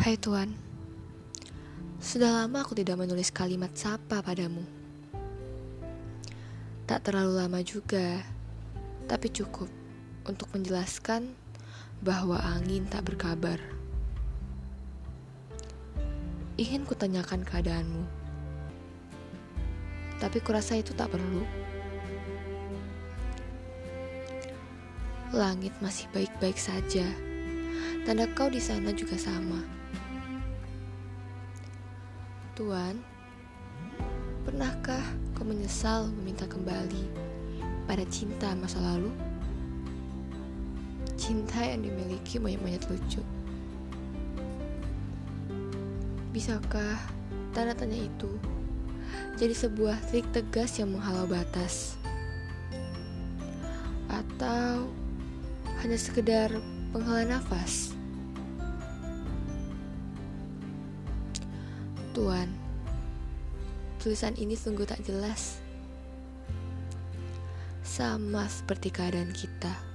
Hai Tuan, sudah lama aku tidak menulis kalimat sapa padamu. Tak terlalu lama juga, tapi cukup untuk menjelaskan bahwa angin tak berkabar. Ingin kutanyakan keadaanmu, tapi kurasa itu tak perlu. Langit masih baik-baik saja. Tanda kau di sana juga sama. Tuan, pernahkah kau menyesal meminta kembali pada cinta masa lalu? Cinta yang dimiliki monyet-monyet lucu. Bisakah tanda tanya itu jadi sebuah trik tegas yang menghalau batas? Atau hanya sekedar penghela nafas? Tuan, tulisan ini sungguh tak jelas. Sama seperti keadaan kita.